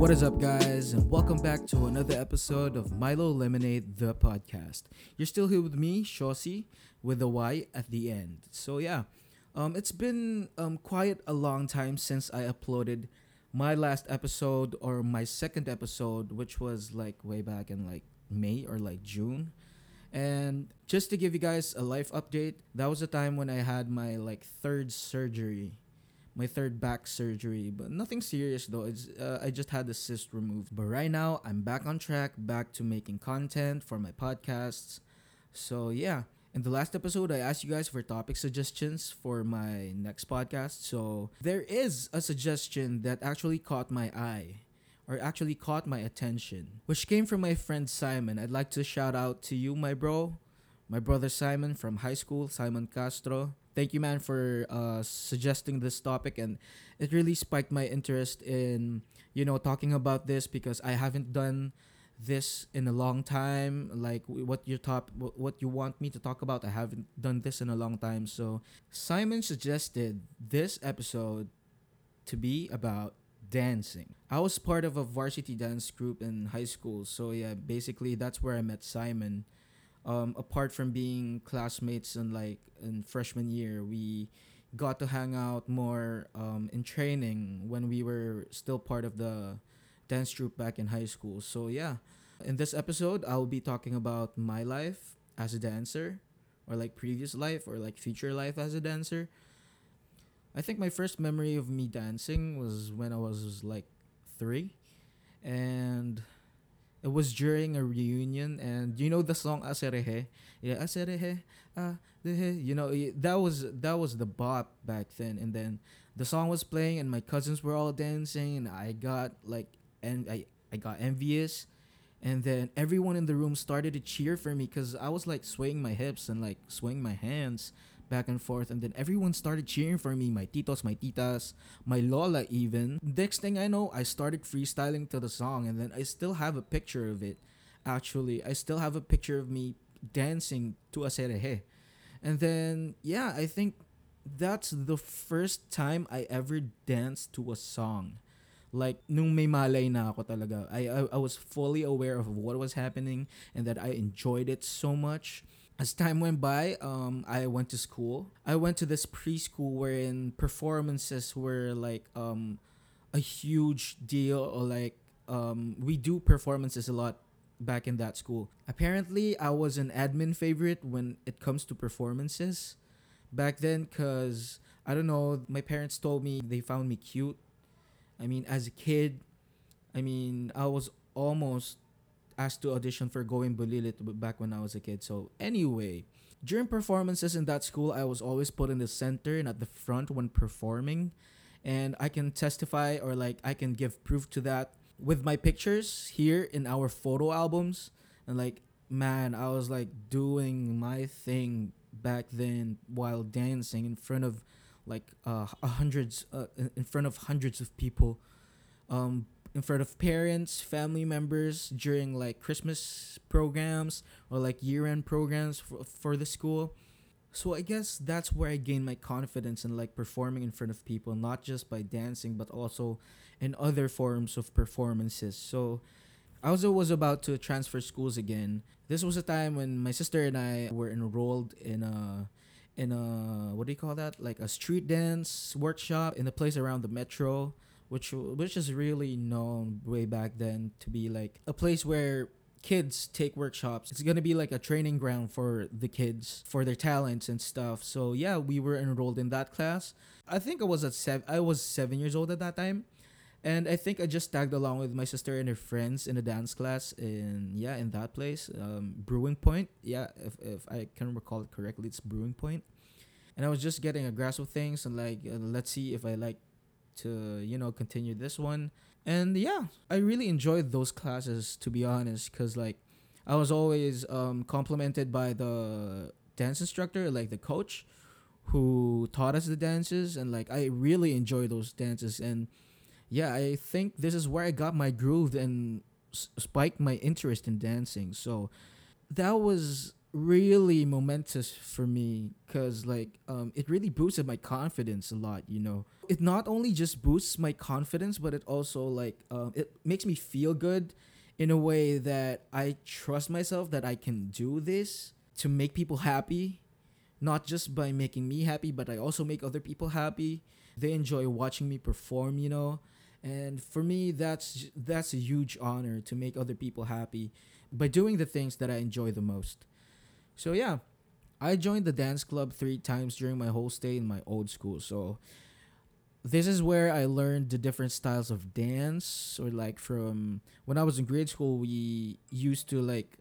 What is up, guys, and welcome back to another episode of Milo Lemonade, the podcast. You're still here with me, Shosi, with a Y at the end. So yeah, um, it's been um quite a long time since I uploaded my last episode or my second episode, which was like way back in like May or like June. And just to give you guys a life update, that was the time when I had my like third surgery, my third back surgery, but nothing serious though. It's uh, I just had the cyst removed. But right now, I'm back on track, back to making content for my podcasts. So yeah, in the last episode, I asked you guys for topic suggestions for my next podcast. So there is a suggestion that actually caught my eye or actually caught my attention, which came from my friend Simon. I'd like to shout out to you, my bro, my brother Simon from high school, Simon Castro. Thank you, man, for uh, suggesting this topic, and it really spiked my interest in you know talking about this because I haven't done this in a long time. Like what your top, what you want me to talk about, I haven't done this in a long time. So Simon suggested this episode to be about dancing. I was part of a varsity dance group in high school, so yeah, basically that's where I met Simon. Um, apart from being classmates and like in freshman year, we got to hang out more um, in training when we were still part of the dance troupe back in high school. So yeah, in this episode, I'll be talking about my life as a dancer, or like previous life, or like future life as a dancer. I think my first memory of me dancing was when I was like three, and it was during a reunion. And you know the song Aserehe, yeah, Aserehe, ah, dehe. You know that was that was the bop back then. And then the song was playing, and my cousins were all dancing, and I got like, and I I got envious. And then everyone in the room started to cheer for me because I was like swaying my hips and like swaying my hands back and forth and then everyone started cheering for me my titos my titas my lola even. Next thing i know i started freestyling to the song and then i still have a picture of it actually. I still have a picture of me dancing to a aserehe and then yeah i think that's the first time i ever danced to a song. Like nung may malay na ako talaga I, I i was fully aware of what was happening and that i enjoyed it so much as time went by, um, I went to school. I went to this preschool wherein performances were like um, a huge deal, or like um, we do performances a lot back in that school. Apparently, I was an admin favorite when it comes to performances back then, cause I don't know. My parents told me they found me cute. I mean, as a kid, I mean, I was almost asked to audition for Goin' Bulilit back when I was a kid. So anyway, during performances in that school, I was always put in the center and at the front when performing. And I can testify or like I can give proof to that with my pictures here in our photo albums. And like, man, I was like doing my thing back then while dancing in front of like uh hundreds uh, in front of hundreds of people um in front of parents, family members during like Christmas programs or like year end programs for, for the school. So I guess that's where I gained my confidence in like performing in front of people, not just by dancing, but also in other forms of performances. So I also was about to transfer schools again. This was a time when my sister and I were enrolled in a in a what do you call that? Like a street dance workshop in a place around the metro which which is really known way back then to be like a place where kids take workshops. It's gonna be like a training ground for the kids for their talents and stuff. So yeah, we were enrolled in that class. I think I was at seven. I was seven years old at that time, and I think I just tagged along with my sister and her friends in a dance class in yeah in that place, um, Brewing Point. Yeah, if if I can recall it correctly, it's Brewing Point. And I was just getting a grasp of things and like uh, let's see if I like to you know continue this one. And yeah i really enjoyed those classes to be honest because like i was always um, complimented by the dance instructor like the coach who taught us the dances. And like i really enjoy those dances. And yeah i think this is where i got my groove and s- spiked my interest in dancing. So that was really momentous for me because like um it really boosted my confidence a lot you know? It not only just boosts my confidence but it also like um it makes me feel good in a way that i trust myself that i can do this to make people happy not just by making me happy but i also make other people happy. They enjoy watching me perform you know? And for me that's that's a huge honor to make other people happy by doing the things that i enjoy the most so yeah, I joined the dance club three times during my whole stay in my old school. So this is where I learned the different styles of dance or like from when I was in grade school we used to like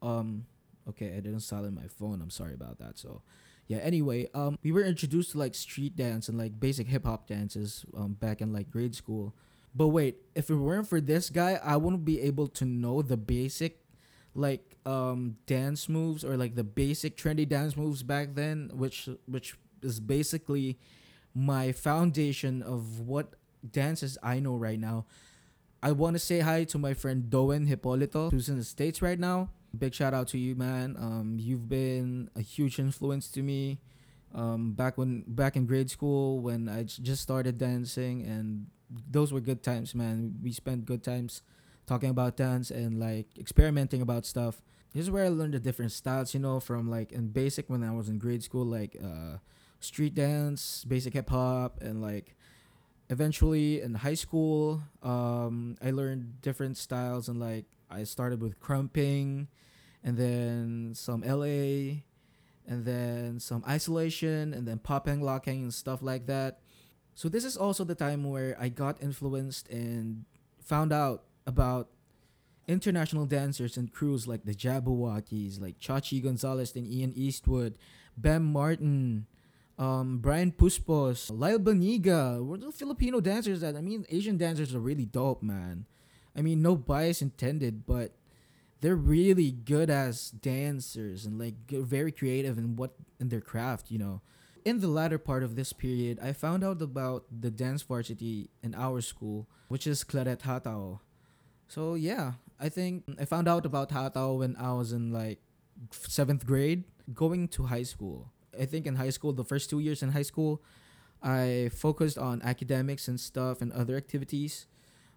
um okay, I didn't silent my phone. I'm sorry about that. So yeah, anyway, um we were introduced to like street dance and like basic hip hop dances um back in like grade school. But wait, if it weren't for this guy, I wouldn't be able to know the basic like um dance moves or like the basic trendy dance moves back then which which is basically my foundation of what dances I know right now. I want to say hi to my friend Doen Hipolito who's in the states right now. Big shout out to you, man. Um, you've been a huge influence to me. Um, back when back in grade school when I just started dancing, and those were good times, man. We spent good times talking about dance and like experimenting about stuff. This is where I learned the different styles, you know, from like in basic when I was in grade school, like uh, street dance, basic hip hop, and like eventually in high school, um, I learned different styles and like I started with krumping, and then some LA, and then some isolation, and then popping, locking, and stuff like that. So this is also the time where I got influenced and found out about international dancers and crews like the Jabbawockeez, like Chachi Gonzales and Ian Eastwood, Bam Martin, um, Brian Puspos, Lyle Beniga. We're the Filipino dancers that I mean Asian dancers are really dope, man. I mean no bias intended, but they're really good as dancers and like very creative in what in their craft, you know. In the latter part of this period, I found out about the dance varsity in our school, which is Claret Hatao. So yeah, I think I found out about Hatao when I was in like seventh grade, going to high school. I think in high school, the first two years in high school, I focused on academics and stuff and other activities.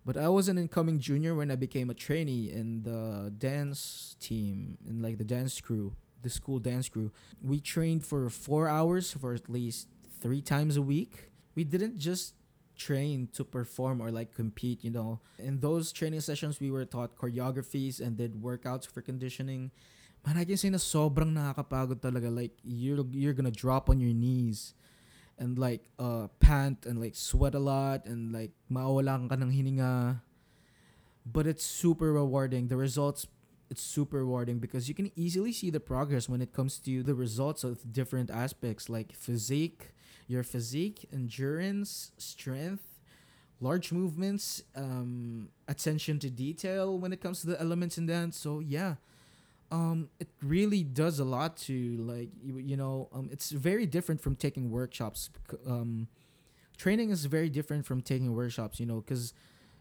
But I was an incoming junior when I became a trainee in the dance team, in like the dance crew, the school dance crew. We trained for four hours for at least three times a week. We didn't just train to perform or like compete, you know. In those training sessions, we were taught choreographies and did workouts for conditioning. Man, I can say na sobrang nakakapagod talaga. Like, you're, you're gonna drop on your knees and like uh pant and like sweat a lot and like mawalan ka ng hininga. But it's super rewarding. The results it's super rewarding because you can easily see the progress when it comes to the results of different aspects like physique, your physique, endurance, strength, large movements, um, attention to detail when it comes to the elements in dance. So yeah, um, it really does a lot to like you, you know um, it's very different from taking workshops. Um, training is very different from taking workshops. You know, because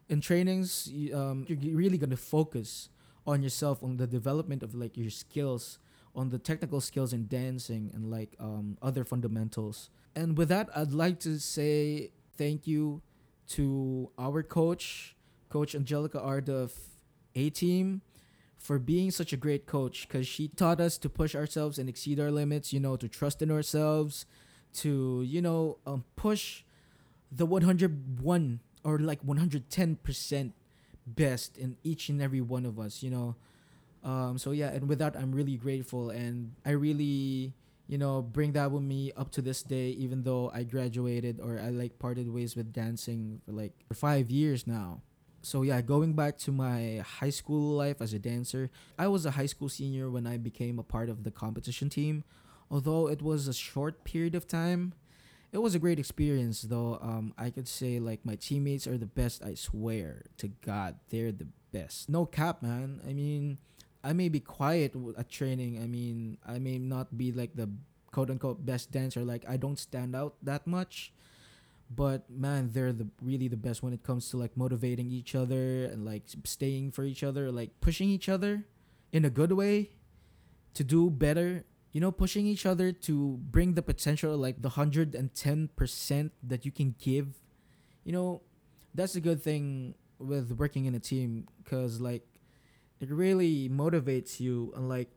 in trainings, um, you're really gonna focus on yourself on the development of like your skills on the technical skills in dancing and like um, other fundamentals and with that, I'd like to say thank you to our coach, Coach Angelica Ard of A Team, for being such a great coach because she taught us to push ourselves and exceed our limits, you know, to trust in ourselves, to, you know, um, push the 101 or like 110% best in each and every one of us, you know. Um, so yeah, and with that, I'm really grateful and I really you know, bring that with me up to this day, even though I graduated or I like parted ways with dancing for like for five years now. So yeah, going back to my high school life as a dancer, I was a high school senior when I became a part of the competition team. Although it was a short period of time, it was a great experience though. Um, I could say like my teammates are the best. I swear to God, they're the best. No cap, man. I mean, I may be quiet at training. I mean, I may not be like the quote unquote best dancer. Like I don't stand out that much, but man, they're the really the best when it comes to like motivating each other and like staying for each other, like pushing each other in a good way. to do better you know pushing each other to bring the potential like the 110% that you can give you know that's a good thing with working in a team because like it really motivates you and like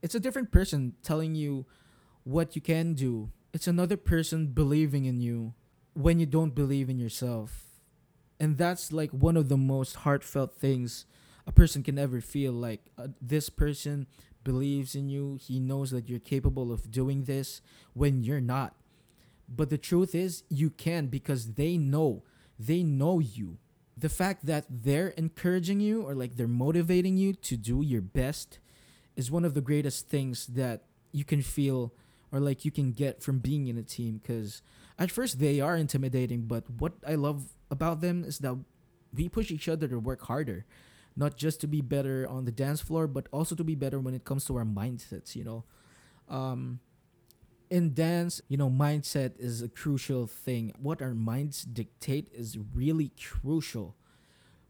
it's a different person telling you what you can do. It's another person believing in you when you don't believe in yourself. And that's like one of the most heartfelt things a person can ever feel. Like uh, this person believes in you. He knows that you're capable of doing this when you're not. But the truth is you can because they know. They know you the fact that they're encouraging you or like they're motivating you to do your best is one of the greatest things that you can feel or like you can get from being in a team because at first they are intimidating but what i love about them is that we push each other to work harder not just to be better on the dance floor but also to be better when it comes to our mindsets you know? Um in dance you know mindset is a crucial thing. What our minds dictate is really crucial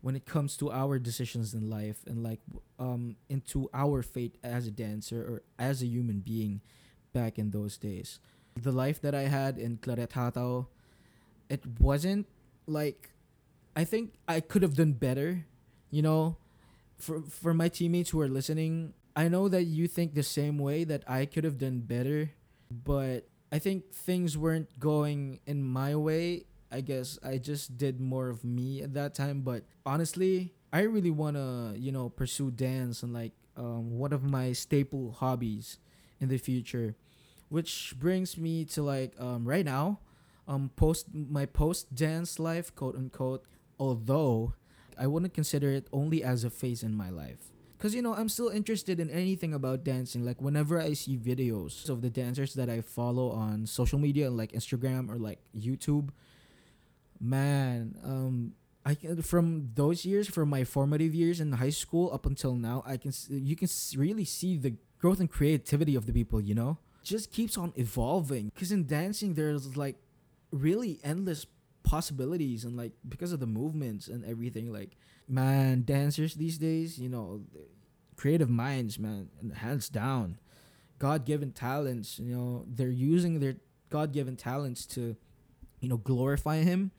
when it comes to our decisions in life and like um into our fate as a dancer or as a human being back in those days. The life that i had in claret hatao it wasn't like i think i could have done better you know? For for my teammates who are listening i know that you think the same way that i could have done better but i think things weren't going in my way. I guess i just did more of me at that time. But honestly i really want to you know pursue dance and like um, one of my staple hobbies in the future which brings me to like um, right now um post my post dance life quote unquote although i wouldn't consider it only as a phase in my life because you know i'm still interested in anything about dancing like whenever i see videos of the dancers that i follow on social media like instagram or like youtube man um I can, from those years, from my formative years in high school up until now, I can you can really see the growth and creativity of the people. You know, just keeps on evolving. Cause in dancing, there's like really endless possibilities, and like because of the movements and everything, like man, dancers these days, you know, creative minds, man, hands down, God given talents. You know, they're using their God given talents to, you know, glorify Him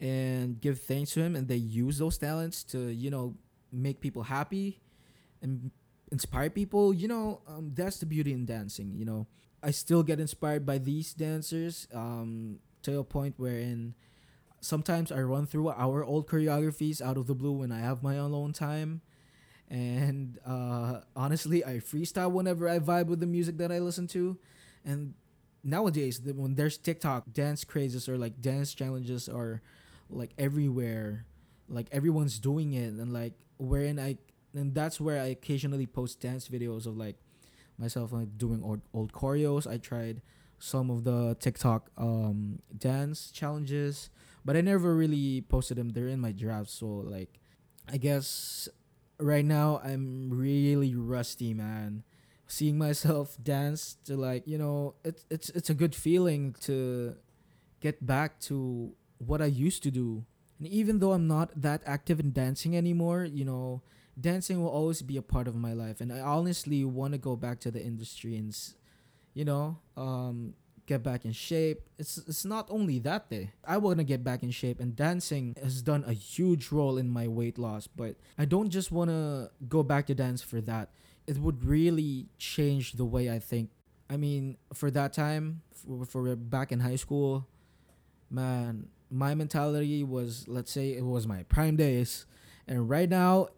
and give thanks to him and they use those talents to you know make people happy and inspire people you know um, that's the beauty in dancing you know i still get inspired by these dancers um, to a point wherein sometimes i run through our old choreographies out of the blue when i have my alone time. And uh, honestly i freestyle whenever i vibe with the music that i listen to. And nowadays when there's tiktok dance crazes or like dance challenges or like everywhere. Like everyone's doing it and like wherein i and that's where i occasionally post dance videos of like myself like doing old, old choreos. I tried some of the tiktok um dance challenges but i never really posted them they're in my drafts so like i guess right now i'm really rusty man seeing myself dance to like you know it's it's it's a good feeling to get back to what I used to do. And even though I'm not that active in dancing anymore, you know, dancing will always be a part of my life. And I honestly want to go back to the industry and, you know, um, get back in shape. It's it's not only that day. I want to get back in shape and dancing has done a huge role in my weight loss, but I don't just want to go back to dance for that. It would really change the way I think. I mean, for that time, for, for back in high school, man, my mentality was let's say it was my prime days and right now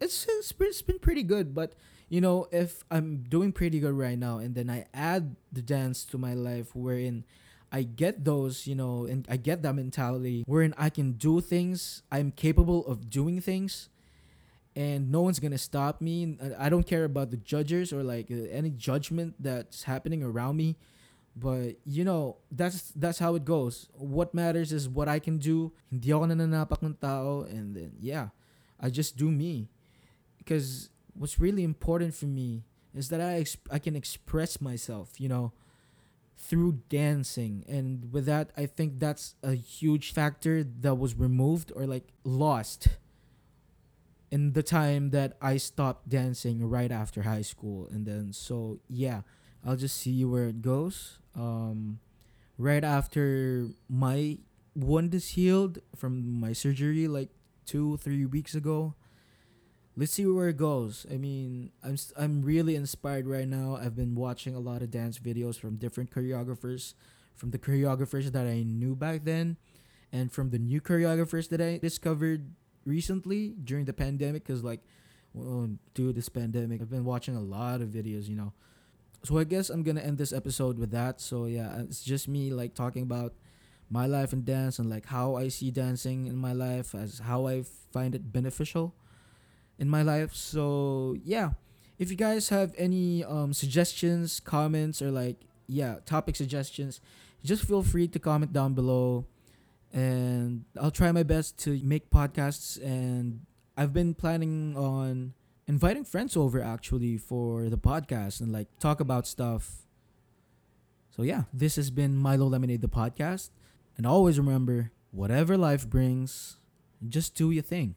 it's, it's been pretty good but you know if i'm doing pretty good right now and then i add the dance to my life wherein i get those you know and i get that mentality wherein i can do things i'm capable of doing things and no one's gonna stop me i don't care about the judges or like uh, any judgment that's happening around me but you know, that's that's how it goes. What matters is what I can do. Hindi ako nananapak ng tao and then yeah, I just do me. Because what's really important for me is that I exp- I can express myself, you know, through dancing. And with that, I think that's a huge factor that was removed or like lost in the time that I stopped dancing right after high school. And then, so yeah, I'll just see where it goes. Um, right after my wound is healed from my surgery, like two, three weeks ago. Let's see where it goes. I mean, I'm I'm really inspired right now. I've been watching a lot of dance videos from different choreographers, from the choreographers that I knew back then, and from the new choreographers that I discovered recently during the pandemic because like well, due to this pandemic i've been watching a lot of videos you know so i guess i'm gonna end this episode with that so yeah uh, it's just me like talking about my life in dance and like how i see dancing in my life as how i find it beneficial in my life. So yeah. If you guys have any um suggestions comments or like yeah topic suggestions just feel free to comment down below. And I'll try my best to make podcasts. And I've been planning on inviting friends over actually for the podcast and like talk about stuff. So yeah, this has been Milo Lemonade the podcast. And always remember whatever life brings, just do your thing.